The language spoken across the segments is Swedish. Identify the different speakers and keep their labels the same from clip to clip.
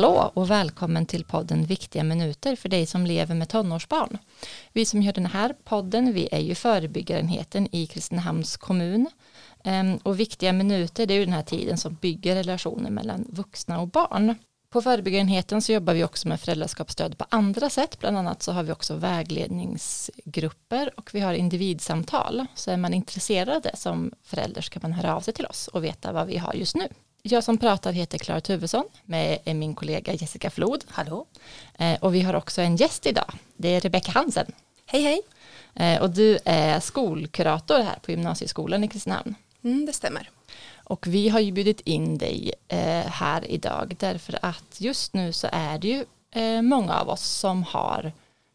Speaker 1: Hallå och välkommen till podden Viktiga minuter för dig som lever med tonårsbarn. Vi som gör den här podden, vi är ju förebyggarenheten i Kristinehamns kommun. Ehm, och Viktiga minuter, det är ju den här tiden som bygger relationer mellan vuxna och barn. På förebyggarenheten så jobbar vi också med föräldraskapsstöd på andra sätt. Bland annat så har vi också vägledningsgrupper och vi har individsamtal. Så är man intresserad av det som förälder så kan man höra av sig till oss och veta vad vi har just nu. Jag som pratar heter Klara Tuvesson med min kollega Jessica Flod.
Speaker 2: Hallå.
Speaker 1: Eh, och vi har också en gäst idag. Det är Rebecka Hansen.
Speaker 2: Hej hej.
Speaker 1: Eh, och du är skolkurator här på gymnasieskolan i Kristinehamn.
Speaker 2: Mm, det stämmer.
Speaker 1: Och vi har ju bjudit in dig eh, här idag därför att just nu så är det ju många av oss som har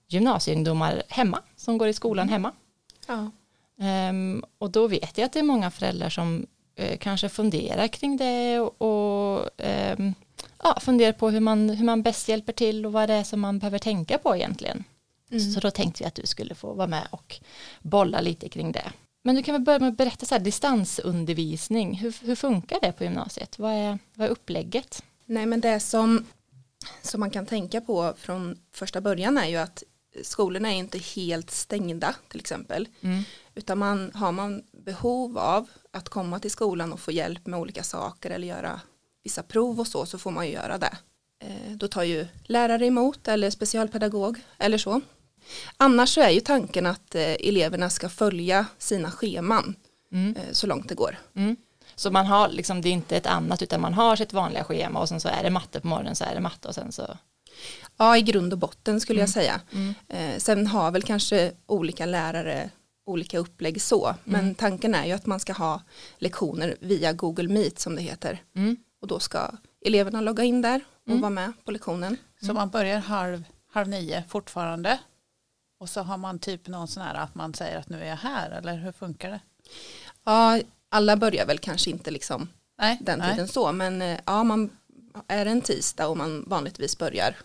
Speaker 1: gymnasieungdomar hemma, som går i skolan hemma.
Speaker 2: Ja.
Speaker 1: Um, och då vet jag att det är många föräldrar som uh, kanske funderar kring det och, och um, ja, funderar på hur man, hur man bäst hjälper till och vad det är som man behöver tänka på egentligen. Mm. Så då tänkte vi att du skulle få vara med och bolla lite kring det. Men du kan väl börja med att berätta så här, distansundervisning, hur, hur funkar det på gymnasiet? Vad är, vad är upplägget?
Speaker 2: Nej men det som, som man kan tänka på från första början är ju att skolorna är inte helt stängda till exempel.
Speaker 1: Mm.
Speaker 2: Utan man, har man behov av att komma till skolan och få hjälp med olika saker eller göra vissa prov och så, så får man ju göra det. Eh, då tar ju lärare emot eller specialpedagog eller så. Annars så är ju tanken att eh, eleverna ska följa sina scheman
Speaker 1: Mm.
Speaker 2: eh, så långt det går.
Speaker 1: Mm. Så man har liksom, det är inte ett annat utan man har sitt vanliga schema och sen så är det matte på morgonen så är det matte och sen så
Speaker 2: Ja, i grund och botten skulle jag säga.
Speaker 1: Mm.
Speaker 2: Sen har väl kanske olika lärare olika upplägg så, men
Speaker 1: Mm.
Speaker 2: tanken är ju att man ska ha lektioner via Google Meet som det heter.
Speaker 1: Mm.
Speaker 2: Och då ska eleverna logga in där och
Speaker 1: Mm.
Speaker 2: vara med på lektionen.
Speaker 3: Så man börjar halv, halv nio fortfarande. Och så har man typ någon sån här att man säger att nu är jag här eller hur funkar det?
Speaker 2: Ja, alla börjar väl kanske inte liksom
Speaker 3: Nej,
Speaker 2: den
Speaker 3: nej.
Speaker 2: tiden så, men eh, ja, man är det en tisdag och man vanligtvis börjar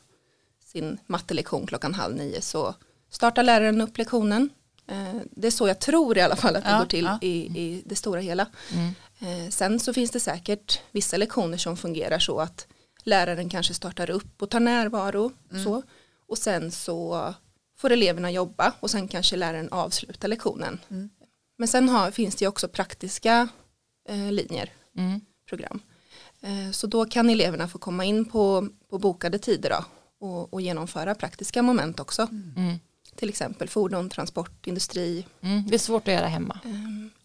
Speaker 2: sin mattelektion klockan halv nio så startar läraren upp lektionen. Eh, Det är så jag tror i alla fall att det
Speaker 3: Ja,
Speaker 2: går till
Speaker 3: ja.
Speaker 2: i, i det stora hela.
Speaker 1: Mm.
Speaker 2: Eh, Sen så finns det säkert vissa lektioner som fungerar så att läraren kanske startar upp och tar närvaro
Speaker 3: Mm.
Speaker 2: så. och sen så får eleverna jobba och sen kanske läraren avslutar lektionen.
Speaker 3: Mm.
Speaker 2: Men sen har, finns det ju också praktiska eh, linjer,
Speaker 1: Mm.
Speaker 2: program. Eh, så då kan eleverna få komma in på, på bokade tider då, och, och genomföra praktiska moment också. Till exempel fordon, transport, industri.
Speaker 1: Mm. Det är svårt att göra hemma.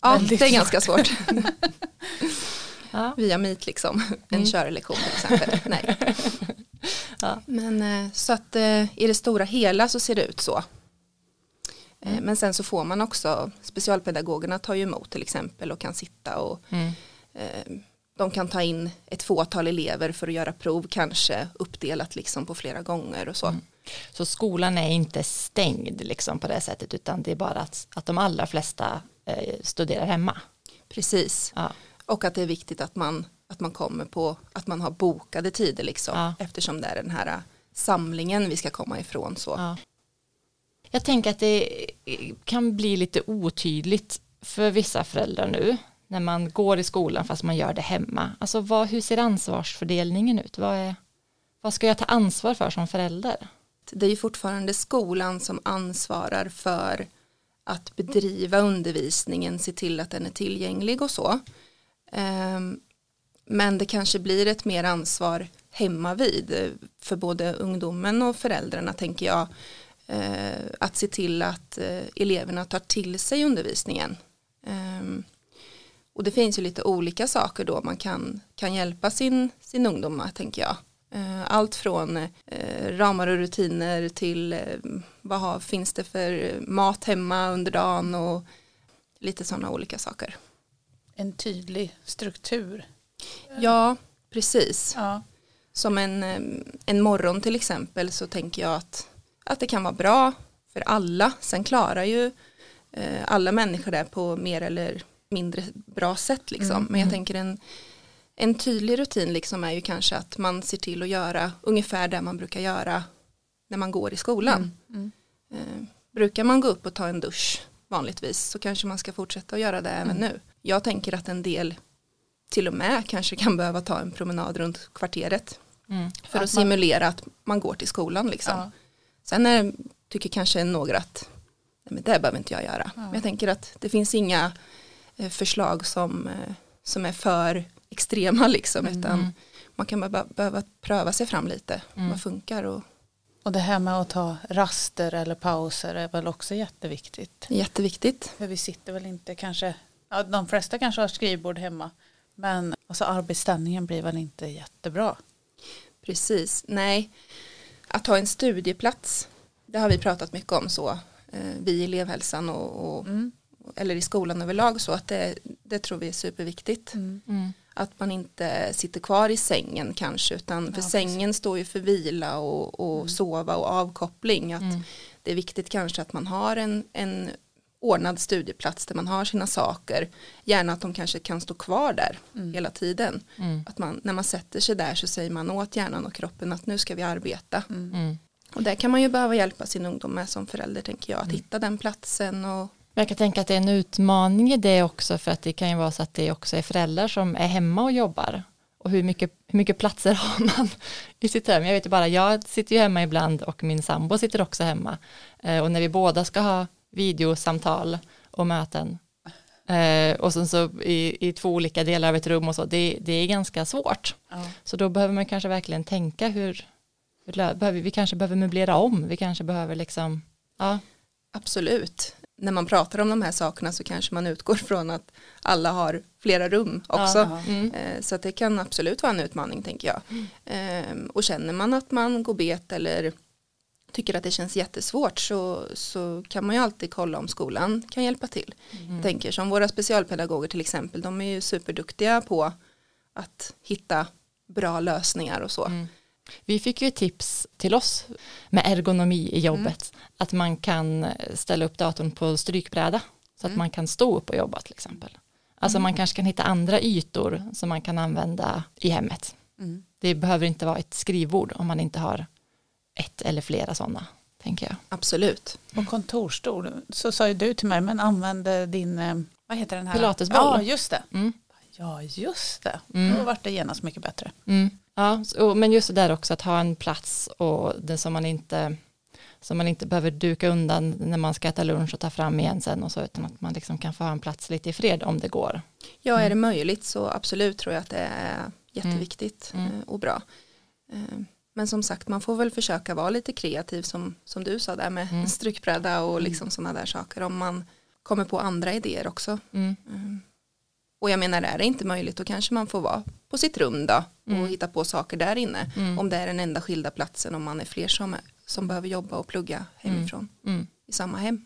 Speaker 2: Ja,
Speaker 3: Väldigt
Speaker 2: det är ganska svårt.
Speaker 1: Ja.
Speaker 2: Via Meet liksom, en
Speaker 1: Mm.
Speaker 2: körlektion till exempel. Nej.
Speaker 1: Ja.
Speaker 2: Men eh, så att eh, i det stora hela så ser det ut så. Eh,
Speaker 1: Mm.
Speaker 2: Men sen så får man också, specialpedagogerna tar ju emot till exempel och kan sitta och
Speaker 1: Mm.
Speaker 2: De kan ta in ett fåtal elever för att göra prov, kanske uppdelat liksom på flera gånger och så.
Speaker 1: Mm. Så skolan är inte stängd liksom på det sättet utan det är bara att, att de allra flesta eh, studerar hemma.
Speaker 2: Precis.
Speaker 1: Ja.
Speaker 2: Och att det är viktigt att man, att man kommer på, att man har bokade tider liksom.
Speaker 1: Ja.
Speaker 2: Eftersom det är den här eh, samlingen vi ska komma ifrån så.
Speaker 1: Ja. Jag tänker att det kan bli lite otydligt för vissa föräldrar nu när man går i skolan fast man gör det hemma. Alltså vad, hur ser ansvarsfördelningen ut? Vad, är, vad ska jag ta ansvar för som förälder?
Speaker 2: Det är ju fortfarande skolan som ansvarar för att bedriva undervisningen, se till att den är tillgänglig och så. Ehm, men det kanske blir ett mer ansvar hemma vid för både ungdomen och föräldrarna tänker jag. Eh, att se till att eh, eleverna tar till sig undervisningen. Ehm, och det finns ju lite olika saker då man kan, kan hjälpa sin, sin ungdom med tänker jag. Eh, Allt från eh, ramar och rutiner till eh, vad har, finns det för mat hemma under dagen och lite sådana olika saker.
Speaker 3: En tydlig struktur.
Speaker 2: Ja, precis.
Speaker 3: Ja.
Speaker 2: Som en, eh, en morgon till exempel så tänker jag att, att det kan vara bra för alla. Sen klarar ju eh, alla människor det på mer eller mindre bra sätt liksom.
Speaker 1: Mm,
Speaker 2: Men jag
Speaker 1: mm.
Speaker 2: tänker en, en tydlig rutin liksom är ju kanske att man ser till att göra ungefär det man brukar göra när man går i skolan.
Speaker 3: Mm.
Speaker 2: Eh, brukar man gå upp och ta en dusch vanligtvis så kanske man ska fortsätta att göra det även
Speaker 1: Mm.
Speaker 2: nu. Jag tänker att en del till och med kanske kan behöva ta en promenad runt kvarteret
Speaker 1: Mm.
Speaker 2: För
Speaker 3: Att man-
Speaker 2: att simulera att man går till skolan liksom.
Speaker 3: Ja.
Speaker 2: Sen är, tycker kanske några att nej, men det behöver inte jag göra. Men jag tänker att det finns inga förslag som, eh, som är för extrema liksom. Utan man kan bara behöva pröva sig fram lite. Vad funkar och
Speaker 3: Och det här med att ta raster eller pauser är väl också jätteviktigt.
Speaker 2: jätteviktigt.
Speaker 3: För vi sitter väl inte kanske, ja, de flesta kanske har skrivbord hemma. Men alltså arbetsställningen blir väl inte jättebra.
Speaker 2: Precis, nej. Att ha en studieplats, det har vi pratat mycket om så. eh, Vi i elevhälsan och, och
Speaker 3: Mm.
Speaker 2: Eller i skolan överlag så att det, det tror vi är superviktigt.
Speaker 1: Mm.
Speaker 2: Att man inte sitter kvar i sängen kanske utan för
Speaker 3: Ja,
Speaker 2: sängen står ju för vila och, och sova och avkoppling. Att
Speaker 1: Mm.
Speaker 2: Det är viktigt kanske att man har en, en ordnad studieplats där man har sina saker. Gärna att de kanske kan stå kvar där hela tiden.
Speaker 1: Mm.
Speaker 2: Att man, när man sätter sig där så säger man åt hjärnan och kroppen att nu ska vi arbeta.
Speaker 1: Mm.
Speaker 2: Och där kan man ju behöva hjälpa sin ungdom med som förälder tänker jag. Att
Speaker 1: Mm.
Speaker 2: hitta den platsen och
Speaker 1: Men jag kan tänka att det är en utmaning i det också för att det kan ju vara så att det också är föräldrar som är hemma och jobbar. Och hur mycket, hur mycket platser har man i sitt hem? Jag vet ju bara, jag sitter ju hemma ibland och min sambo sitter också hemma. Eh, och när vi båda ska ha videosamtal och möten eh, och sen så i, i två olika delar av ett rum och så, det, det är ganska svårt.
Speaker 3: Ja.
Speaker 1: Så då behöver man kanske verkligen tänka hur, hur behöver, vi kanske behöver möblera om, vi kanske behöver liksom, ja,
Speaker 2: absolut. När man pratar om de här sakerna så kanske man utgår från att alla har flera rum också.
Speaker 1: Mm,
Speaker 2: Eh, Så det kan absolut vara en utmaning tänker jag. Ehm, Och känner man att man går bet eller tycker att det känns jättesvårt så, så kan man ju alltid kolla om skolan kan hjälpa till. Jag tänker som våra specialpedagoger till exempel, de är ju superduktiga på att hitta bra lösningar och så.
Speaker 1: Mm. Vi fick ju tips till oss med ergonomi i jobbet. Att man kan ställa upp datorn på strykbräda. Så att man kan stå upp och jobba till exempel. Alltså man kanske kan hitta andra ytor som man kan använda i hemmet.
Speaker 3: Mm.
Speaker 1: Det behöver inte vara ett skrivbord om man inte har ett eller flera sådana, tänker jag.
Speaker 2: Absolut.
Speaker 3: Och kontorsstol, så sa ju du till mig, men använde din, eh, vad heter den här?
Speaker 1: Pilatesboll.
Speaker 3: Ja, just det.
Speaker 1: Mm.
Speaker 3: Ja, just det.
Speaker 1: Mm.
Speaker 3: Då vart det genast mycket bättre.
Speaker 1: Mm. Ja, men just det där också att ha en plats och det som man inte som man inte behöver duka undan när man ska äta lunch och ta fram igen sen och så utan att man liksom kan få ha en plats lite i fred om det går.
Speaker 2: Ja, är det möjligt så absolut tror jag att det är jätteviktigt
Speaker 1: Mm.
Speaker 2: eh, och bra. Eh, Men som sagt, man får väl försöka vara lite kreativ som, som du sa där med
Speaker 1: Mm.
Speaker 2: strykbräda och liksom sådana där saker om man kommer på andra idéer också.
Speaker 1: Mm.
Speaker 2: Mm. Och jag menar, är det inte möjligt då kanske man får vara på sitt rum då och
Speaker 1: Mm.
Speaker 2: hitta på saker där inne.
Speaker 1: Mm.
Speaker 2: Om det är den enda skilda platsen om man är fler som, som behöver jobba och plugga hemifrån
Speaker 1: Mm.
Speaker 2: i samma hem.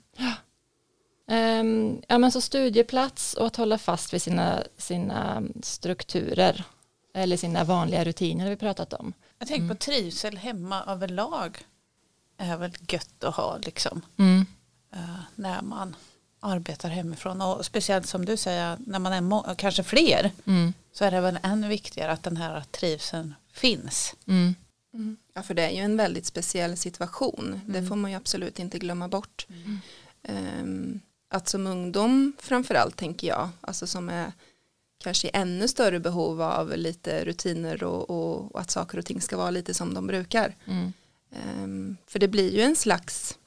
Speaker 1: Ehm, ja men så studieplats och att hålla fast vid sina, sina strukturer eller sina vanliga rutiner har vi pratat om.
Speaker 3: Jag tänker på trivsel hemma överlag är väl gött att ha liksom
Speaker 1: Mm.
Speaker 3: eh, när man arbetar hemifrån och speciellt som du säger när man är må- kanske fler
Speaker 1: Mm.
Speaker 3: så är det väl ännu viktigare att den här trivseln finns.
Speaker 1: Mm.
Speaker 2: Ja, för det är ju en väldigt speciell situation. Det får man ju absolut inte glömma bort. Ehm, att som ungdom framförallt tänker jag, alltså som är kanske i ännu större behov av lite rutiner och, och, och att saker och ting ska vara lite som de brukar.
Speaker 1: Mm.
Speaker 2: Ehm, för det blir ju en slags,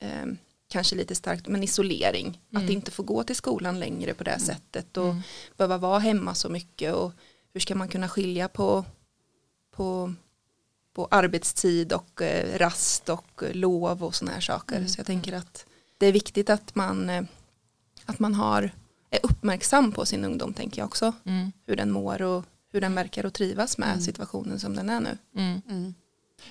Speaker 2: ehm, kanske lite starkt, men isolering. Att inte få gå till skolan längre på det sättet och
Speaker 1: Mm.
Speaker 2: behöva vara hemma så mycket och hur ska man kunna skilja på, på, på arbetstid och eh, rast och eh, lov och sådana här saker. Så jag tänker att det är viktigt att man, eh, att man har, är uppmärksam på sin ungdom tänker jag också.
Speaker 1: Mm.
Speaker 2: Hur den mår och hur den verkar och trivas med situationen som den är nu.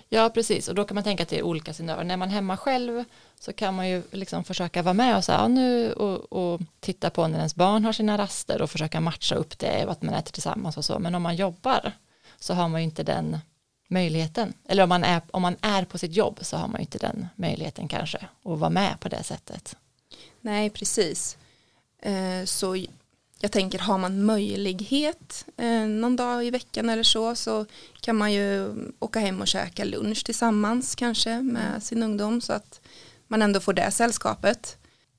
Speaker 1: Ja, precis. Och då kan man tänka att det är olika scenarier. När man är hemma själv så kan man ju liksom försöka vara med och, så här, ja, nu, och, och titta på när ens barn har sina raster och försöka matcha upp det och att man äter tillsammans och så. Men om man jobbar så har man ju inte den möjligheten. Eller om man är, om man är på sitt jobb så har man ju inte den möjligheten kanske att vara med på det sättet.
Speaker 2: Nej, precis. Eh, så jag tänker, har man möjlighet eh, någon dag i veckan eller så, så kan man ju åka hem och käka lunch tillsammans kanske med sin ungdom, så att man ändå får det sällskapet.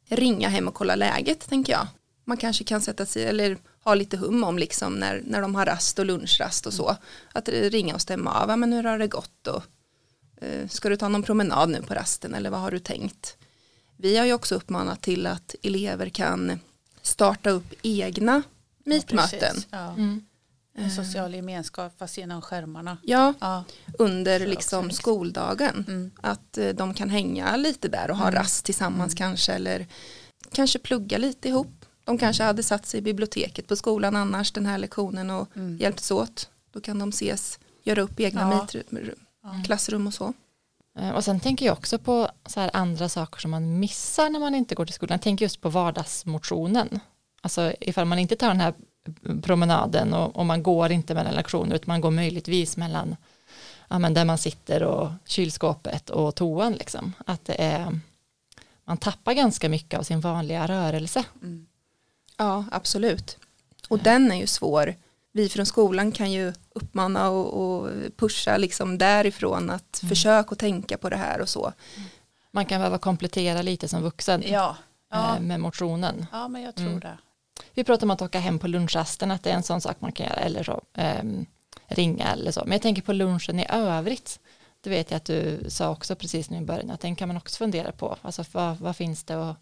Speaker 2: Ringa hem och kolla läget, tänker jag. Man kanske kan sätta sig, eller ha lite hum om liksom när, när de har rast och lunchrast och så. Att ringa och stämma av, ja, men hur har det gått och eh, ska du ta någon promenad nu på rasten eller vad har du tänkt? Vi har ju också uppmanat till att elever kan starta upp egna meetmöten.
Speaker 3: Ja.
Speaker 1: Mm.
Speaker 3: En social gemenskap fast genom skärmarna.
Speaker 2: Ja,
Speaker 3: Ja.
Speaker 2: under liksom skoldagen.
Speaker 3: Mm.
Speaker 2: Att eh, de kan hänga lite där och ha
Speaker 3: Mm.
Speaker 2: rast tillsammans kanske eller kanske plugga lite ihop. De kanske hade satt sig i biblioteket på skolan annars den här lektionen och
Speaker 3: Mm.
Speaker 2: hjälpts åt. Då kan de ses, göra upp egna
Speaker 3: Ja.
Speaker 2: meet-
Speaker 3: Ja.
Speaker 2: klassrum och så.
Speaker 1: Eh, Och sen tänker jag också på så här andra saker som man missar när man inte går till skolan. Jag tänker just på vardagsmotionen. Alltså ifall man inte tar den här promenaden och, och man går inte mellan lektioner utan man går möjligtvis mellan ja, men där man sitter och kylskåpet och toan liksom. Att det är, man tappar ganska mycket av sin vanliga rörelse.
Speaker 3: Mm.
Speaker 2: Ja, absolut. Och den är ju svår. Vi från skolan kan ju uppmana och, och pusha liksom därifrån att
Speaker 3: Mm.
Speaker 2: försök att tänka på det här och så.
Speaker 1: Man kan behöva komplettera lite som vuxen
Speaker 3: Ja. Ja.
Speaker 1: eh, med motionen.
Speaker 3: ja, men jag tror
Speaker 1: Mm.
Speaker 3: det.
Speaker 1: Vi pratar om att åka hem på lunchrasten, att det är en sån sak man kan göra, eller så, ehm, ringa eller så. Men jag tänker på lunchen i övrigt. Det vet jag att du sa också precis nu i början, att den kan man också fundera på. Alltså vad, vad, finns, det och,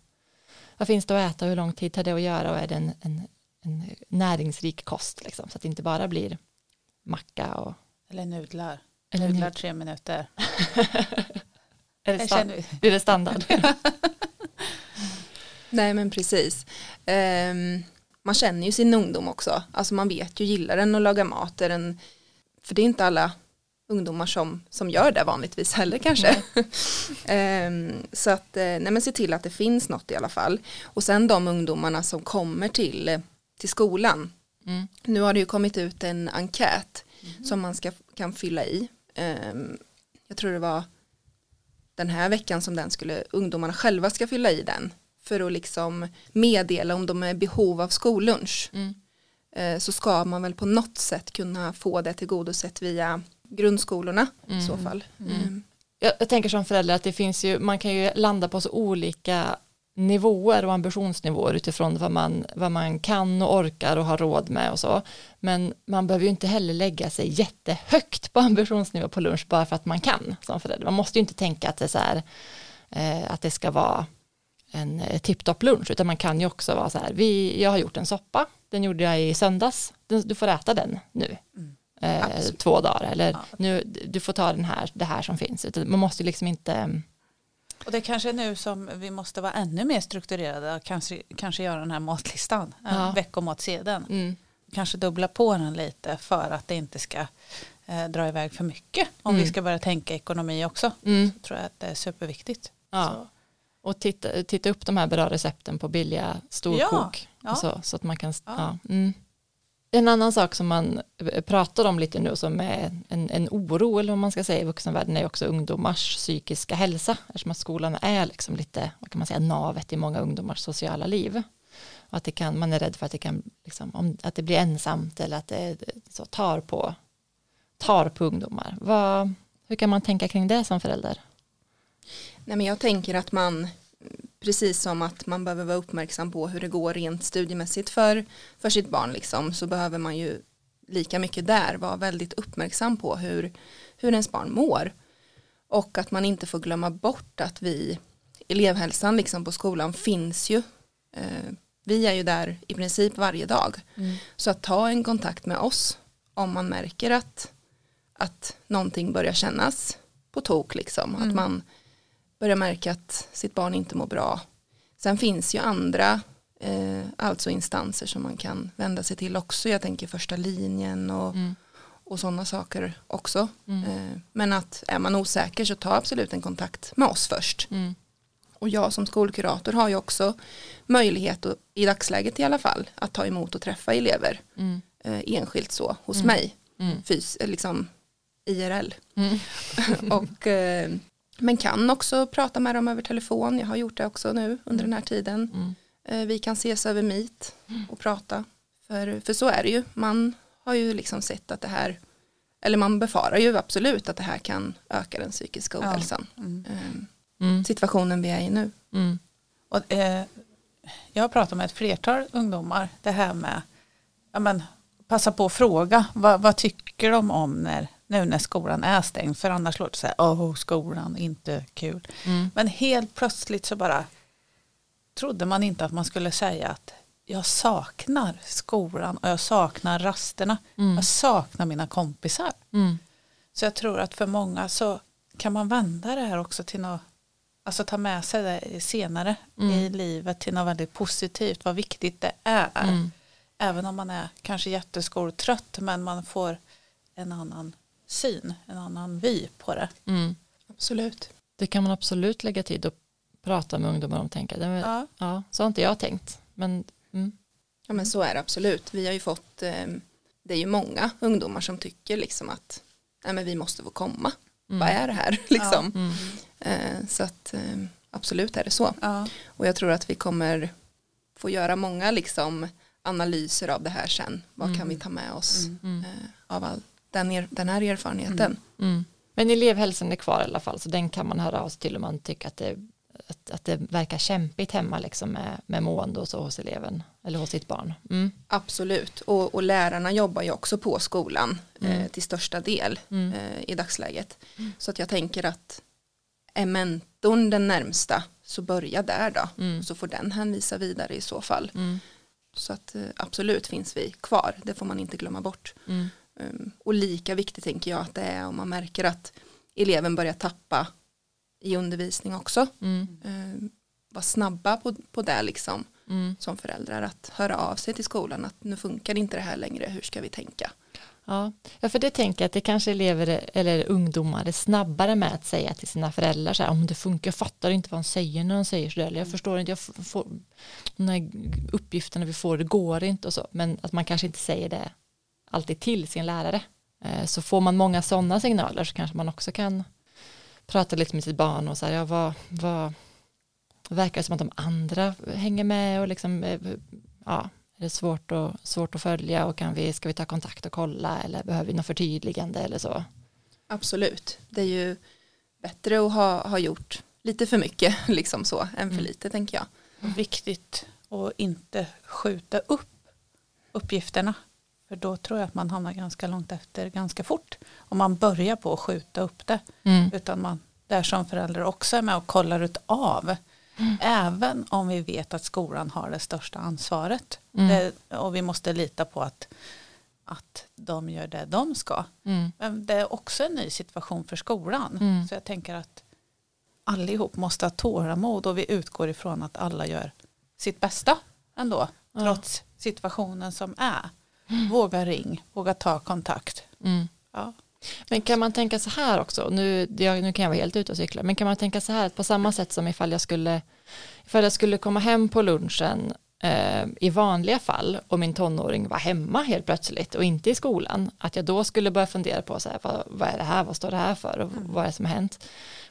Speaker 1: vad finns det att äta, hur lång tid tar det att göra och är det en, en, en näringsrik kost, liksom, så att det inte bara blir macka och
Speaker 3: Eller nudlar.
Speaker 1: eller
Speaker 3: Nudlar
Speaker 1: nu,
Speaker 3: tre minuter.
Speaker 1: är, det stand,
Speaker 3: känner,
Speaker 1: blir det standard?
Speaker 2: Nej men precis. Ehm, man känner ju sin ungdom också. Alltså man vet ju, gillar den att laga mat? Är den, för det är inte alla ungdomar som, som gör det vanligtvis heller kanske. Ehm, så att eh, nej men se till att det finns något i alla fall. Och sen de ungdomarna som kommer till, till skolan.
Speaker 1: Mm.
Speaker 2: Nu har det ju kommit ut en enkät som man ska, kan fylla i. Ehm, jag tror det var den här veckan som den skulle, ungdomarna själva ska fylla i den. För att liksom meddela om de är i behov av skollunch.
Speaker 1: Mm.
Speaker 2: Eh, så ska man väl på något sätt kunna få det tillgodosett via grundskolorna i så fall.
Speaker 1: Mm.
Speaker 2: Mm.
Speaker 1: jag, jag tänker som förälder att det finns ju, man kan ju landa på så olika nivåer och ambitionsnivåer utifrån vad man, vad man kan och orkar och har råd med och så. Men man behöver ju inte heller lägga sig jättehögt på ambitionsnivå på lunch bara för att man kan som förälder. Man måste ju inte tänka att det, är så här, eh, att det ska vara en eh, tipptopp lunch utan man kan ju också vara så här, vi, jag har gjort en soppa, den gjorde jag i söndags, Den- du får äta den nu.
Speaker 3: Mm.
Speaker 1: Eh, två dagar eller
Speaker 3: Ja.
Speaker 1: nu, du får ta den här, det här som finns. Man måste ju liksom inte
Speaker 3: Och det är kanske nu som vi måste vara ännu mer strukturerade och kanske, kanske göra den här matlistan,
Speaker 1: Ja.
Speaker 3: ja. veckomatsedeln.
Speaker 1: mm,
Speaker 3: Kanske dubbla på den lite för att det inte ska eh, dra iväg för mycket. Om
Speaker 1: Mm.
Speaker 3: vi ska börja tänka ekonomi också.
Speaker 1: mm,
Speaker 3: tror jag att det är superviktigt.
Speaker 1: ja.
Speaker 3: Så,
Speaker 1: Och titta, titta upp de här bra recepten på billiga storkok.
Speaker 3: Ja,
Speaker 1: och Så, så att man kan, ja.
Speaker 3: Ja.
Speaker 1: mm. En annan sak som man pratar om lite nu som är en, en oro eller vad man ska säga i vuxenvärlden är också ungdomars psykiska hälsa eftersom att skolan är liksom lite, vad kan man säga, navet i många ungdomars sociala liv. Och att det kan, man är rädd för att det kan, liksom, om, att det blir ensamt eller att det, det så tar på tar på ungdomar. Vad, hur kan man tänka kring det som förälder?
Speaker 2: Nej men jag tänker att man precis som att man behöver vara uppmärksam på hur det går rent studiemässigt för, för sitt barn liksom så behöver man ju lika mycket där vara väldigt uppmärksam på hur, hur ens barn mår. Och att man inte får glömma bort att vi elevhälsan liksom på skolan finns ju. Eh, vi är ju där i princip varje dag. Så att ta en kontakt med oss om man märker att, att någonting börjar kännas på tok liksom. Att
Speaker 3: Mm.
Speaker 2: man börjar märka att sitt barn inte mår bra. Sen finns ju andra eh, alltså instanser som man kan vända sig till också. Jag tänker första linjen och,
Speaker 1: Mm.
Speaker 2: och sådana saker också.
Speaker 1: Mm.
Speaker 2: Eh, men att är man osäker så ta absolut en kontakt med oss först.
Speaker 1: Mm.
Speaker 2: Och jag som skolkurator har ju också möjlighet att, i dagsläget i alla fall att ta emot och träffa elever
Speaker 1: Mm.
Speaker 2: eh, enskilt så hos
Speaker 1: Mm.
Speaker 2: mig.
Speaker 1: Mm.
Speaker 2: Fys, eh, liksom IRL. Och, eh, men kan också prata med dem över telefon. Jag har gjort det också nu under den här tiden.
Speaker 1: Mm.
Speaker 2: Eh, vi kan ses över Meet och prata. För, för så är det ju. Man har ju liksom sett att det här, eller man befarar ju absolut att det här kan öka den psykiska
Speaker 3: Ja.
Speaker 2: ohälsan.
Speaker 3: mm.
Speaker 2: Eh,
Speaker 1: Mm.
Speaker 2: situationen vi är i nu.
Speaker 1: Mm.
Speaker 3: Och, eh, jag har pratat med ett flertal ungdomar det här med ja, men, passa på att fråga vad, vad tycker de om när, nu när skolan är stängd för annars låter det så här, åh skolan, inte kul.
Speaker 1: Mm.
Speaker 3: Men helt plötsligt så bara trodde man inte att man skulle säga att jag saknar skolan och jag saknar rasterna.
Speaker 1: Mm.
Speaker 3: Jag saknar mina kompisar.
Speaker 1: Mm.
Speaker 3: Så jag tror att för många så kan man vända det här också till något, alltså ta med sig det senare
Speaker 1: Mm.
Speaker 3: i livet till något väldigt positivt, vad viktigt det är.
Speaker 1: Mm.
Speaker 3: Även om man är kanske jätteskoltrött men man får en annan syn, en annan vy på det.
Speaker 1: Mm.
Speaker 2: Absolut.
Speaker 1: Det kan man absolut lägga tid och prata med ungdomar om. Tänka. Ja.
Speaker 3: Ja.
Speaker 1: så har inte jag tänkt. Men, mm.
Speaker 2: Ja men så är det absolut. Vi har ju fått, eh, det är ju många ungdomar som tycker liksom att nej men vi måste få komma.
Speaker 1: Mm.
Speaker 2: Vad är det här liksom?
Speaker 1: Mm.
Speaker 2: Eh, så att eh, absolut är det så.
Speaker 3: Ja.
Speaker 2: Och jag tror att vi kommer få göra många liksom analyser av det här sen. Vad
Speaker 1: Mm.
Speaker 2: kan vi ta med oss
Speaker 1: Mm.
Speaker 2: eh, av all den, er, den här erfarenheten?
Speaker 1: Mm. Men elevhälsan är kvar i alla fall så den kan man höra av sig till om man tycker att det, att, att det verkar kämpigt hemma liksom med, med mående och så hos eleven eller hos sitt barn. Mm.
Speaker 2: Absolut, och, och lärarna jobbar ju också på skolan
Speaker 1: Mm.
Speaker 2: eh, till största del
Speaker 1: Mm.
Speaker 2: eh, i dagsläget. Så att jag tänker att är mentorn den närmsta så börja där då.
Speaker 1: Mm.
Speaker 2: Så får den hänvisa vidare i så fall.
Speaker 1: Mm.
Speaker 2: Så att eh, absolut finns vi kvar, det får man inte glömma bort.
Speaker 1: Mm.
Speaker 2: Um, och lika viktigt tänker jag att det är om man märker att eleven börjar tappa i undervisning också.
Speaker 1: Mm.
Speaker 2: Um, var snabba på, på det liksom
Speaker 1: Mm.
Speaker 2: som föräldrar att höra av sig till skolan att nu funkar inte det här längre, hur ska vi tänka?
Speaker 1: Ja. för det tänker jag att det kanske elever eller ungdomar är snabbare med att säga till sina föräldrar så här, om det funkar, jag fattar inte vad de säger när de säger så där, eller jag förstår inte, jag får, de här uppgifterna vi får, det går inte och så, men att man kanske inte säger det alltid till sin lärare. Eh, Så får man många sådana signaler så kanske man också kan prata lite med sitt barn och säga, ja, vad, vad verkar det som att de andra hänger med och liksom, eh, ja, är det svårt att, svårt att följa och kan vi, ska vi ta kontakt och kolla eller behöver vi något förtydligande eller så.
Speaker 2: Absolut, det är ju bättre att ha, ha gjort lite för mycket liksom så än för
Speaker 1: Mm.
Speaker 2: lite tänker jag.
Speaker 3: Viktigt att inte skjuta upp uppgifterna. För då tror jag att man hamnar ganska långt efter ganska fort. Om man börjar på att skjuta upp det.
Speaker 1: Mm.
Speaker 3: Utan man där som förälder också är med och kollar ut av. Även om vi vet att skolan har det största ansvaret.
Speaker 1: Mm.
Speaker 3: Det, och vi måste lita på att, att de gör det de ska.
Speaker 1: Mm.
Speaker 3: Men det är också en ny situation för skolan.
Speaker 1: Mm.
Speaker 3: Så jag tänker att allihop måste ha tålamod och vi utgår ifrån att alla gör sitt bästa ändå.
Speaker 1: Ja.
Speaker 3: Trots situationen som är. Våga ring, våga ta kontakt.
Speaker 1: Mm.
Speaker 3: Ja.
Speaker 1: Men kan man tänka så här också, nu, jag, nu kan jag vara helt ute och cykla, men kan man tänka så här att på samma sätt som ifall jag skulle, ifall jag skulle komma hem på lunchen eh, i vanliga fall och min tonåring var hemma helt plötsligt och inte i skolan, att jag då skulle börja fundera på så här, vad, vad är det här, vad står det här för och vad är det som har hänt.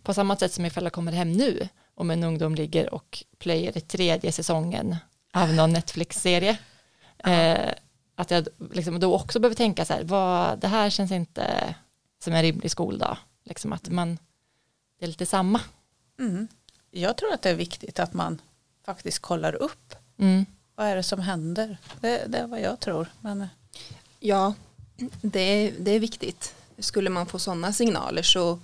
Speaker 1: På samma sätt som ifall jag kommer hem nu om en ungdom ligger och plöjer i tredje säsongen av någon Netflix-serie. Eh, att jag liksom då också behöver tänka så här, vad, det här känns inte som en rimlig skoldag. Liksom att man, det är lite samma.
Speaker 3: Mm. Jag tror att det är viktigt att man faktiskt kollar upp.
Speaker 1: Mm.
Speaker 3: Vad är det som händer? Det, det är vad jag tror. Men
Speaker 2: Ja, det är, det är viktigt. Skulle man få sådana signaler så,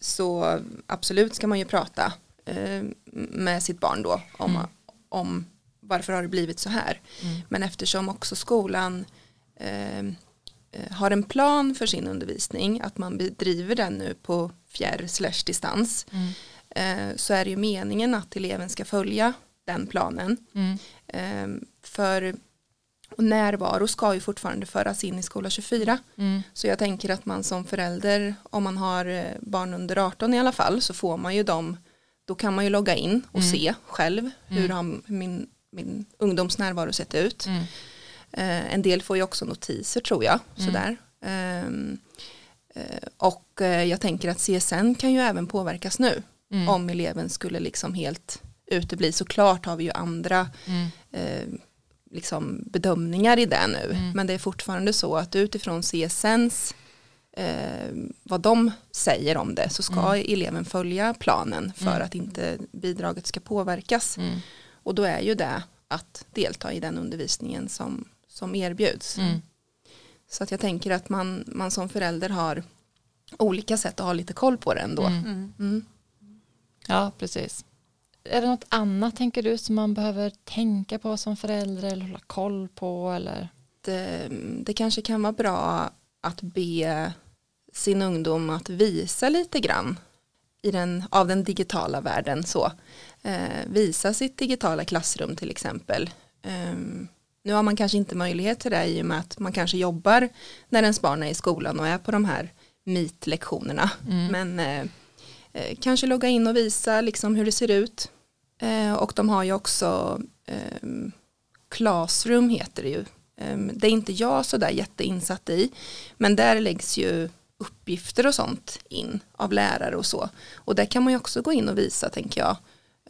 Speaker 2: så absolut ska man ju prata eh, med sitt barn då om,
Speaker 1: Mm.
Speaker 2: om varför har det blivit så här.
Speaker 1: Mm.
Speaker 2: Men eftersom också skolan eh, eh, har en plan för sin undervisning, att man bedriver den nu på fjärr slash distans,
Speaker 1: Mm.
Speaker 2: eh, så är det ju meningen att eleven ska följa den planen.
Speaker 1: Mm.
Speaker 2: Eh, för och närvaro ska ju fortfarande föras in i skola 24.
Speaker 1: Mm.
Speaker 2: Så jag tänker att man som förälder, om man har eh, barn under 18 i alla fall, så får man ju dem, då kan man ju logga in och
Speaker 1: Mm.
Speaker 2: se själv hur
Speaker 1: Mm.
Speaker 2: har min, min ungdoms närvaro sett ut.
Speaker 1: Mm.
Speaker 2: Eh, en del får ju också notiser tror jag.
Speaker 1: Mm.
Speaker 2: Sådär. Ehm, eh, och eh, jag tänker att CSN kan ju även påverkas nu.
Speaker 1: Mm.
Speaker 2: Om eleven skulle liksom helt utebli. Såklart har vi ju andra
Speaker 1: Mm.
Speaker 2: eh, liksom bedömningar i det nu.
Speaker 1: Mm.
Speaker 2: Men det är fortfarande så att utifrån CSNs eh, vad de säger om det så ska eleven följa planen för
Speaker 1: Mm.
Speaker 2: att inte bidraget ska påverkas. Och då är ju det att delta i den undervisningen som, som erbjuds.
Speaker 1: Mm.
Speaker 2: Så att jag tänker att man, man som förälder har olika sätt att ha lite koll på det ändå.
Speaker 1: Mm.
Speaker 3: Mm.
Speaker 2: Mm.
Speaker 1: Ja, precis. Är det något annat tänker du som man behöver tänka på som förälder eller hålla koll på eller?
Speaker 2: Det, det kanske kan vara bra att be sin ungdom att visa lite grann i den, av den digitala världen så. Eh, visa sitt digitala klassrum till exempel. Ehm, nu har man kanske inte möjlighet till det i och med att man kanske jobbar när ens barn är i skolan och är på de här MIT-lektionerna.
Speaker 1: Mm.
Speaker 2: Men eh, eh, kanske logga in och visa liksom hur det ser ut. Och de har ju också eh, Classroom heter det ju. Eh, det är inte jag så där jätteinsatt i. Men där läggs ju uppgifter och sånt in av lärare och så. Och där kan man ju också gå in och visa tänker jag.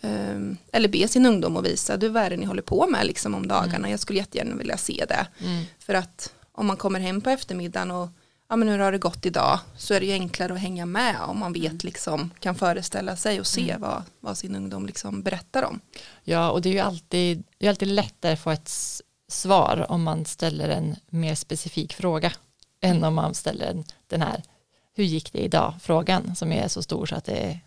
Speaker 2: Eh, eller be sin ungdom att visa, du vad är det ni håller på med liksom om dagarna. Jag skulle jättegärna vilja se det.
Speaker 1: Mm.
Speaker 2: För att om man kommer hem på eftermiddagen och ja men hur har det gått idag så är det ju enklare att hänga med om man vet liksom kan föreställa sig och se vad, vad sin ungdom liksom berättar om.
Speaker 1: Ja, och det är ju alltid, det är alltid lättare att få ett svar om man ställer en mer specifik fråga än om man ställer en, den här hur gick det idag frågan som är så stor så att det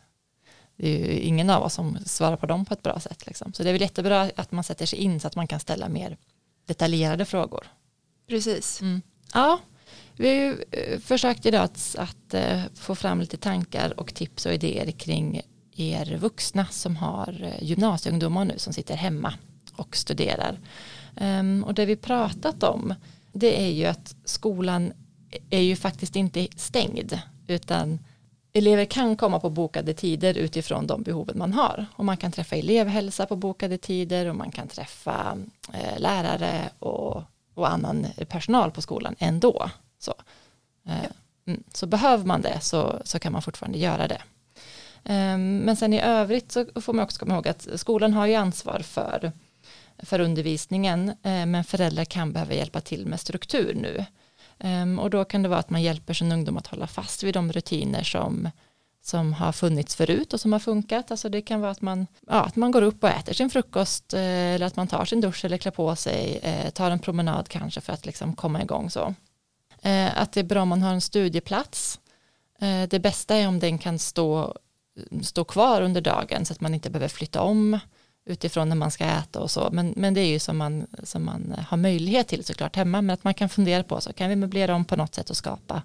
Speaker 1: det är ju ingen av oss som svarar på dem på ett bra sätt. Liksom. Så det är väl jättebra att man sätter sig in så att man kan ställa mer detaljerade frågor.
Speaker 2: Precis.
Speaker 1: Mm. Ja, vi har ju eh, försökt idag att, att eh, få fram lite tankar och tips och idéer kring er vuxna som har eh, gymnasieungdomar nu som sitter hemma och studerar. Ehm, och det vi pratat om det är ju att skolan är ju faktiskt inte stängd utan elever kan komma på bokade tider utifrån de behoven man har och man kan träffa elevhälsa på bokade tider och man kan träffa eh, lärare och, och annan personal på skolan ändå. Så, eh, mm, så behöver man det så, så kan man fortfarande göra det. Ehm, Men sen i övrigt så får man också komma ihåg att skolan har ju ansvar för, för undervisningen eh, men föräldrar kan behöva hjälpa till med struktur nu. Ehm, och då kan det vara att man hjälper sin ungdom att hålla fast vid de rutiner som, som har funnits förut och som har funkat. Alltså det kan vara att man, ja, att man går upp och äter sin frukost eh, eller att man tar sin dusch eller klär på sig, eh, tar en promenad kanske för att liksom komma igång så. Eh, Att det är bra om man har en studieplats. Eh, Det bästa är om den kan stå, stå kvar under dagen så att man inte behöver flytta om utifrån när man ska äta och så. Men, men det är ju som man, som man har möjlighet till såklart hemma. Men att man kan fundera på så kan vi möblera om på något sätt och skapa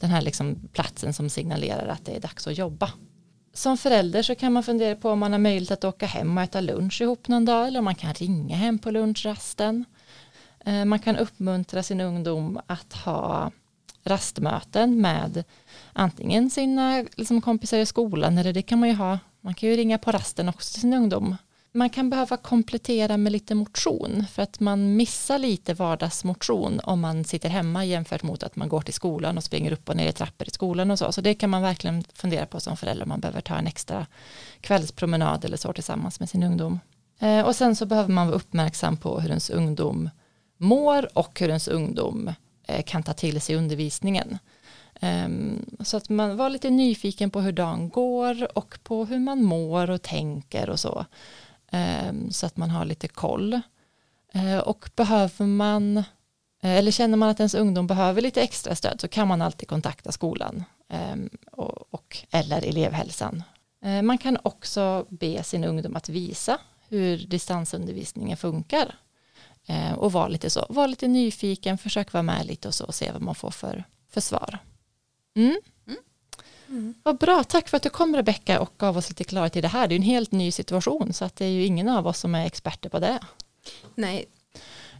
Speaker 1: den här liksom platsen som signalerar att det är dags att jobba. Som förälder så kan man fundera på om man har möjlighet att åka hem och äta lunch ihop någon dag eller om man kan ringa hem på lunchrasten. Eh, man kan uppmuntra sin ungdom att ha rastmöten med antingen sina liksom, kompisar i skolan eller det kan man ju ha, man kan ju ringa på rasten också till sin ungdom. Man kan behöva komplettera med lite motion för att man missar lite vardagsmotion om man sitter hemma jämfört mot att man går till skolan och springer upp och ner i trappor i skolan och så. Så det kan man verkligen fundera på som förälder om man behöver ta en extra kvällspromenad eller så tillsammans med sin ungdom. Eh, och sen så behöver man vara uppmärksam på hur ens ungdom mår och hur ens ungdom eh, kan ta till sig undervisningen. Ehm, så att man var lite nyfiken på hur dagen går och på hur man mår och tänker och så. Ehm, så att man har lite koll. Ehm, och behöver man, eh, eller känner man att ens ungdom behöver lite extra stöd så kan man alltid kontakta skolan ehm, och, och eller elevhälsan. Man kan också be sin ungdom att visa hur distansundervisningen funkar och vara lite så, var lite nyfiken, försök vara med lite och så och se vad man får för, för svar. Mm. Vad bra, tack för att du kom Rebecka och gav oss lite klarhet i det här. Det är en helt ny situation så att det är ju ingen av oss som är experter på det.
Speaker 2: Nej,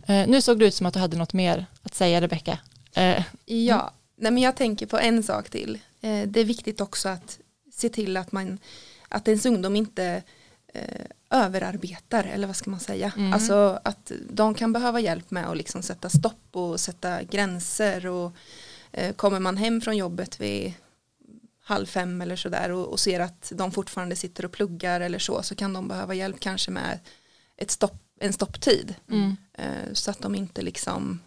Speaker 1: Eh, nu såg det ut som att du hade något mer att säga Rebecka. Eh,
Speaker 2: ja. Nej, men jag tänker på en sak till. Eh, det är viktigt också att se till att man att ens ungdom inte eh, överarbetar eller vad ska man säga.
Speaker 1: Mm.
Speaker 2: Alltså att de kan behöva hjälp med att liksom sätta stopp och sätta gränser och eh, kommer man hem från jobbet vid halv fem eller sådär och, och ser att de fortfarande sitter och pluggar eller så så kan de behöva hjälp kanske med ett stopp, en stopptid
Speaker 1: mm,
Speaker 2: eh, så att de inte liksom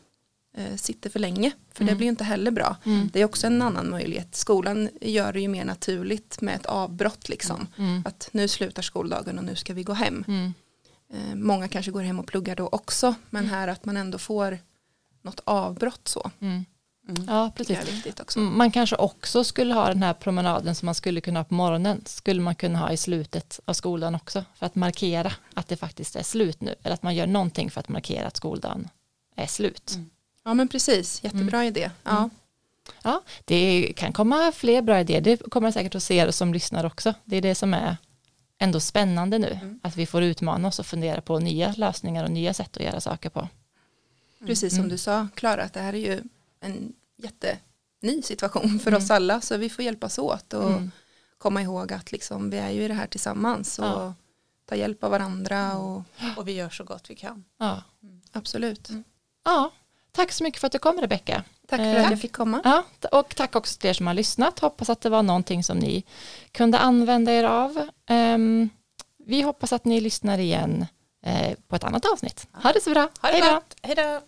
Speaker 2: eh, sitter för länge för det
Speaker 1: Mm.
Speaker 2: blir ju inte heller bra.
Speaker 1: mm,
Speaker 2: Det är också en annan möjlighet. Skolan gör det ju mer naturligt med ett avbrott liksom.
Speaker 1: mm,
Speaker 2: Att nu slutar skoldagen och nu ska vi gå hem.
Speaker 1: mm,
Speaker 2: Eh, många kanske går hem och pluggar då också men här att man ändå får något avbrott så.
Speaker 1: Mm.
Speaker 3: Mm.
Speaker 1: Ja, precis. Mm, Man kanske också skulle ha den här promenaden som man skulle kunna ha på morgonen. Skulle man kunna ha i slutet av skolan också. För att markera att det faktiskt är slut nu. Eller att man gör någonting för att markera att skoldagen är slut.
Speaker 3: Mm.
Speaker 2: Ja men precis, jättebra idé. Ja.
Speaker 1: Mm. Ja, det kan komma fler bra idéer. Det kommer säkert att se er som lyssnar också. Det är det som är ändå spännande nu.
Speaker 3: Mm.
Speaker 1: Att vi får utmana oss och fundera på nya lösningar och nya sätt att göra saker på.
Speaker 2: Precis
Speaker 1: Mm.
Speaker 2: som du sa Klara, att det här är ju en jätteny situation för
Speaker 1: Mm.
Speaker 2: oss alla så vi får hjälpas åt och
Speaker 1: Mm.
Speaker 2: komma ihåg att liksom, vi är ju i det här tillsammans och
Speaker 1: Ja.
Speaker 2: ta hjälp av varandra och
Speaker 3: Och vi gör så gott vi kan.
Speaker 1: Ja.
Speaker 2: absolut.
Speaker 1: Mm. ja, tack så mycket för att du kom Rebecka.
Speaker 2: Tack för
Speaker 1: Eh,
Speaker 2: att jag fick komma.
Speaker 1: Ja, och tack också till er som har lyssnat. Hoppas att det var någonting som ni kunde använda er av. Ehm, vi hoppas att ni lyssnar igen eh, på ett annat avsnitt. Ha det så bra.
Speaker 3: Ha det. Hej då.